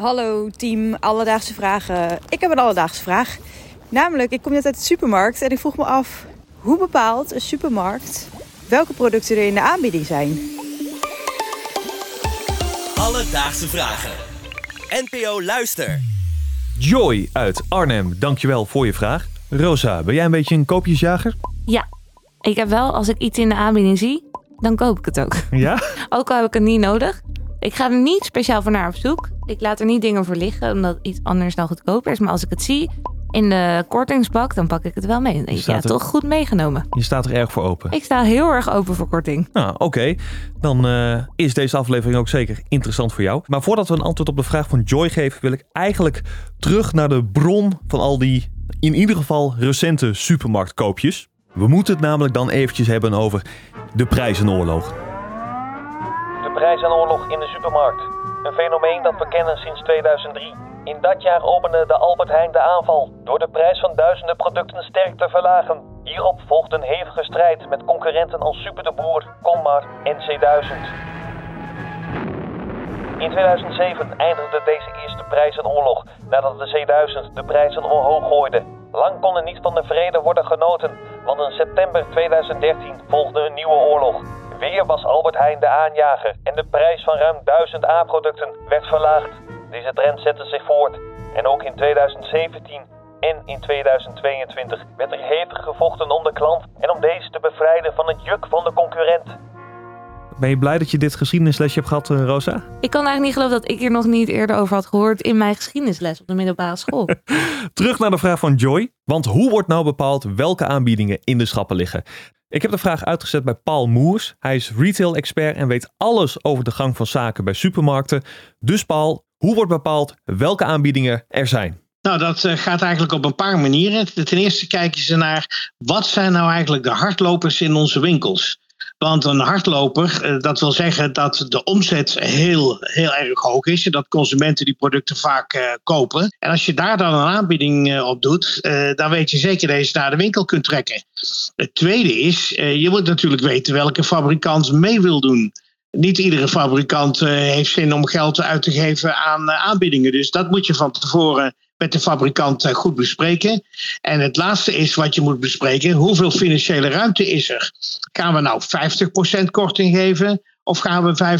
Hallo team, alledaagse vragen. Ik heb een alledaagse vraag. Namelijk, ik kom net uit de supermarkt en ik vroeg me af... hoe bepaalt een supermarkt welke producten er in de aanbieding zijn? Alledaagse vragen. NPO Luister. Joy uit Arnhem, dankjewel voor je vraag. Rosa, ben jij een beetje een koopjesjager? Ja, ik heb wel, als ik iets in de aanbieding zie, dan koop ik het ook. Ja? Ook al heb ik het niet nodig. Ik ga er niet speciaal voor naar op zoek. Ik laat er niet dingen voor liggen, omdat iets anders dan goedkoper is. Maar als ik het zie in de kortingsbak, dan pak ik het wel mee. Ik, ja, er- toch goed meegenomen. Je staat er erg voor open. Ik sta heel erg open voor korting. Nou, oké. Dan eh, is deze aflevering ook zeker interessant voor jou. Maar voordat we een antwoord op de vraag van Joy geven, wil ik eigenlijk terug naar de bron van al die, in ieder geval, recente supermarktkoopjes. We moeten het namelijk dan eventjes hebben over de prijzenoorlog. De prijzenoorlog in de supermarkt. Een fenomeen dat we kennen sinds 2003. In dat jaar opende de Albert Heijn de aanval door de prijs van duizenden producten sterk te verlagen. Hierop volgde een hevige strijd met concurrenten als Super de Boer, en C1000. In 2007 eindigde deze eerste prijzenoorlog nadat de C1000 de prijzen omhoog gooide. Lang kon er niet van de vrede worden genoten, want in september 2013 volgde een nieuwe oorlog. Weer was Albert Heijn de aanjager en de prijs van ruim 1000 A-producten werd verlaagd. Deze trend zette zich voort en ook in 2017 en in 2022 werd er hevig gevochten om de klant en om deze te bevrijden van het juk van de concurrent. Ben je blij dat je dit geschiedenislesje hebt gehad, eh, Rosa? Ik kan eigenlijk niet geloven dat ik hier nog niet eerder over had gehoord in mijn geschiedenisles op de middelbare school. Terug naar de vraag van Joy. Want hoe wordt nou bepaald welke aanbiedingen in de schappen liggen? Ik heb de vraag uitgezet bij Paul Moers. Hij is retail-expert en weet alles over de gang van zaken bij supermarkten. Dus Paul, hoe wordt bepaald welke aanbiedingen er zijn? Nou, dat eh, gaat eigenlijk op een paar manieren. Ten eerste kijken ze naar wat zijn nou eigenlijk de hardlopers in onze winkels. Want een hardloper, eh, dat wil zeggen dat de omzet heel, heel erg hoog is. En dat consumenten die producten vaak eh, kopen. En als je daar dan een aanbieding eh, op doet, dan weet je zeker dat je ze naar de winkel kunt trekken. Het tweede is, je moet natuurlijk weten welke fabrikant mee wil doen. Niet iedere fabrikant heeft zin om geld uit te geven aan aanbiedingen. Dus dat moet je van tevoren met de fabrikant eh, goed bespreken. En het laatste is wat je moet bespreken: hoeveel financiële ruimte is er? Gaan we nou 50% korting geven of gaan we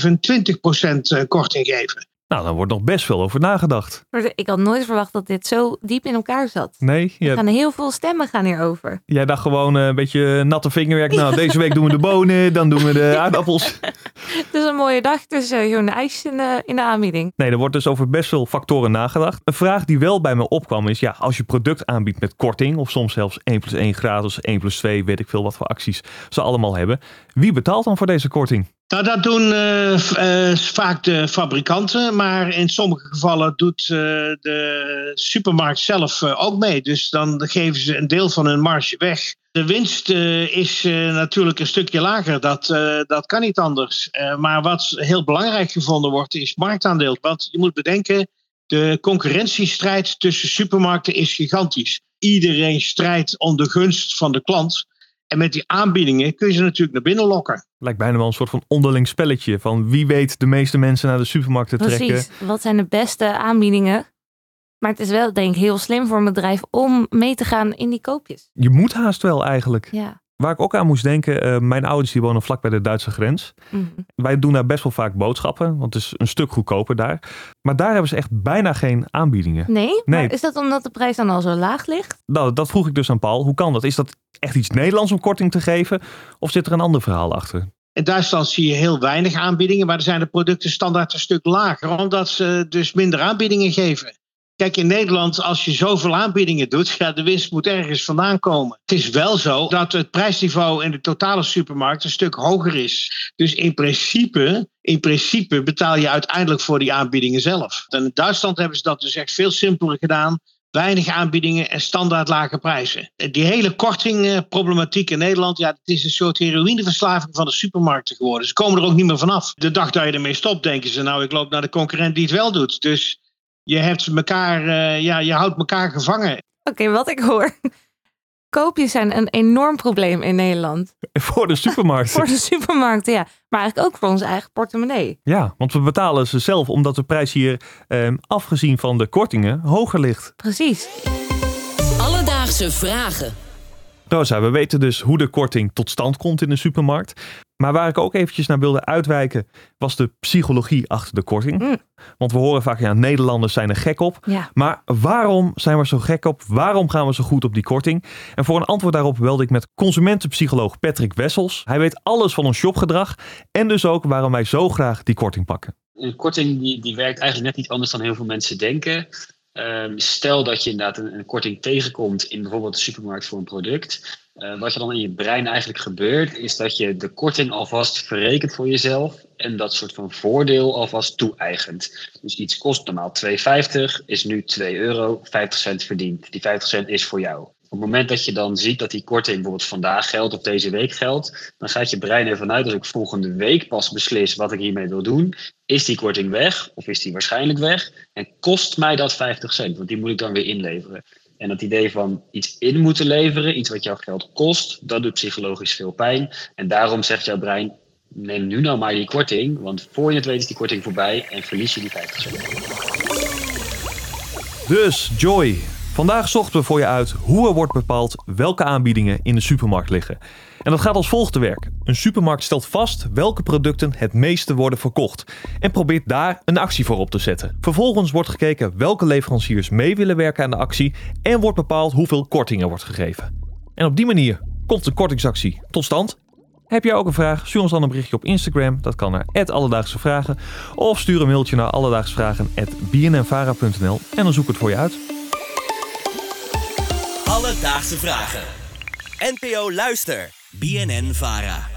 25% eh, korting geven? Nou, daar wordt nog best veel over nagedacht. Ik had nooit verwacht dat dit zo diep in elkaar zat. Nee, Er je- gaan heel veel stemmen gaan hierover. jij dacht gewoon eh, een beetje natte vingerwerk. Nou, deze week doen we de bonen, dan doen we de aardappels. Het is een mooie dag, dus uh, zo'n ijs in de, in de aanbieding. Nee, er wordt dus over best veel factoren nagedacht. Een vraag die wel bij me opkwam is, ja, als je product aanbiedt met korting, of soms zelfs 1 plus 1 gratis, 1 plus 2, weet ik veel wat voor acties ze allemaal hebben. Wie betaalt dan voor deze korting? Nou, dat doen eh, eh, vaak de fabrikanten, maar in sommige gevallen doet eh, de supermarkt zelf ook mee. Dus dan geven ze een deel van hun marge weg. De winst is natuurlijk een stukje lager, dat, dat kan niet anders. Maar wat heel belangrijk gevonden wordt, is marktaandeel. Want je moet bedenken, de concurrentiestrijd tussen supermarkten is gigantisch. Iedereen strijdt om de gunst van de klant. En met die aanbiedingen kun je ze natuurlijk naar binnen lokken. Lijkt bijna wel een soort van onderling spelletje van wie weet de meeste mensen naar de supermarkt te trekken. Precies. Wat zijn de beste aanbiedingen? Maar het is wel, denk ik, heel slim voor een bedrijf om mee te gaan in die koopjes. Je moet haast wel eigenlijk. Ja. Waar ik ook aan moest denken, eh, mijn ouders die wonen vlak bij de Duitse grens. Mhm. Wij doen daar best wel vaak boodschappen, want het is een stuk goedkoper daar. Maar daar hebben ze echt bijna geen aanbiedingen. Nee? Nee. Maar is dat omdat de prijs dan al zo laag ligt? Nou, dat vroeg ik dus aan Paul. Hoe kan dat? Is dat echt iets Nederlands om korting te geven? Of zit er een ander verhaal achter? In Duitsland zie je heel weinig aanbiedingen, maar er zijn de producten standaard een stuk lager, omdat ze dus minder aanbiedingen geven. Kijk, in Nederland, als je zoveel aanbiedingen doet, ja, de winst moet ergens vandaan komen. Het is wel zo dat het prijsniveau in de totale supermarkt een stuk hoger is. Dus in principe, in principe betaal je uiteindelijk voor die aanbiedingen zelf. En in Duitsland hebben ze dat dus echt veel simpeler gedaan. Weinig aanbiedingen en standaard lage prijzen. Die hele kortingproblematiek in Nederland, ja, het is een soort heroïneverslaving van de supermarkten geworden. Ze komen er ook niet meer vanaf. De dag dat je ermee stopt, denken ze, nou, ik loop naar de concurrent die het wel doet. Dus je hebt elkaar, eh, ja, je houdt elkaar gevangen. Oké, wat ik hoor koopjes zijn een enorm probleem in Nederland. Voor de supermarkt. Voor de supermarkten, ja. Maar eigenlijk ook voor onze eigen portemonnee. Ja, want we betalen ze zelf omdat de prijs hier, ehm, afgezien van de kortingen, hoger ligt. Precies. Alledaagse vragen. Rosa, we weten dus hoe de korting tot stand komt in de supermarkt. Maar waar ik ook eventjes naar wilde uitwijken, was de psychologie achter de korting. Mm. Want we horen vaak, ja, Nederlanders zijn er gek op. Ja. Maar waarom zijn we zo gek op? Waarom gaan we zo goed op die korting? En voor een antwoord daarop belde ik met consumentenpsycholoog Patrick Wessels. Hij weet alles van ons shopgedrag en dus ook waarom wij zo graag die korting pakken. Een korting die, die werkt eigenlijk net niet anders dan heel veel mensen denken. Ehm, stel dat je inderdaad een, korting tegenkomt in bijvoorbeeld de supermarkt voor een product. Eh, wat er dan in je brein eigenlijk gebeurt, is dat je de korting alvast verrekent voor jezelf en dat soort van voordeel alvast toe-eigent. Dus iets kost normaal 2,50, is nu 2 euro, 50 cent verdiend. Die 50 cent is voor jou. Op het moment dat je dan ziet dat die korting bijvoorbeeld vandaag geldt of deze week geldt, dan gaat je brein ervan uit als ik volgende week pas beslis wat ik hiermee wil doen, is die korting weg of is die waarschijnlijk weg en kost mij dat 50 cent, want die moet ik dan weer inleveren. En dat idee van iets in moeten leveren, iets wat jouw geld kost, dat doet psychologisch veel pijn. En daarom zegt jouw brein, neem nu nou maar die korting, want voor je het weet is die korting voorbij en verlies je die 50 cent. Dus Joy, vandaag zochten we voor je uit hoe er wordt bepaald welke aanbiedingen in de supermarkt liggen. En dat gaat als volgt te werk. Een supermarkt stelt vast welke producten het meeste worden verkocht en probeert daar een actie voor op te zetten. Vervolgens wordt gekeken welke leveranciers mee willen werken aan de actie en wordt bepaald hoeveel korting er wordt gegeven. En op die manier komt de kortingsactie tot stand. Heb jij ook een vraag? Stuur ons dan een berichtje op Instagram. Dat kan naar Alledaagse Vragen. Of stuur een mailtje naar alledaagsvragen.bnnvara.nl en dan zoek ik het voor je uit. Alledaagse vragen. NPO Luister. BNN Vara.